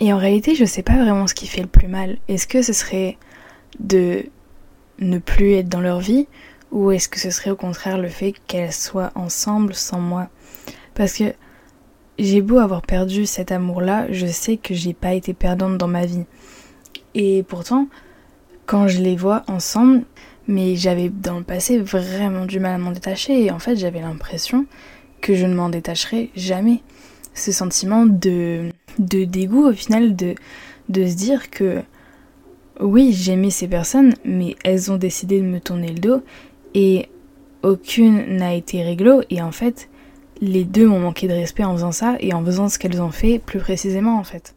Et en réalité, je sais pas vraiment ce qui fait le plus mal. Est-ce que ce serait de ne plus être dans leur vie ou est-ce que ce serait au contraire le fait qu'elles soient ensemble sans moi? Parce que j'ai beau avoir perdu cet amour-là, je sais que j'ai pas été perdante dans ma vie. Et pourtant, quand je les vois ensemble, mais j'avais dans le passé vraiment du mal à m'en détacher et en fait j'avais l'impression que je ne m'en détacherais jamais. Ce sentiment de, de dégoût au final de, de se dire que oui j'aimais ces personnes mais elles ont décidé de me tourner le dos et aucune n'a été réglo et en fait les deux m'ont manqué de respect en faisant ça et en faisant ce qu'elles ont fait plus précisément en fait.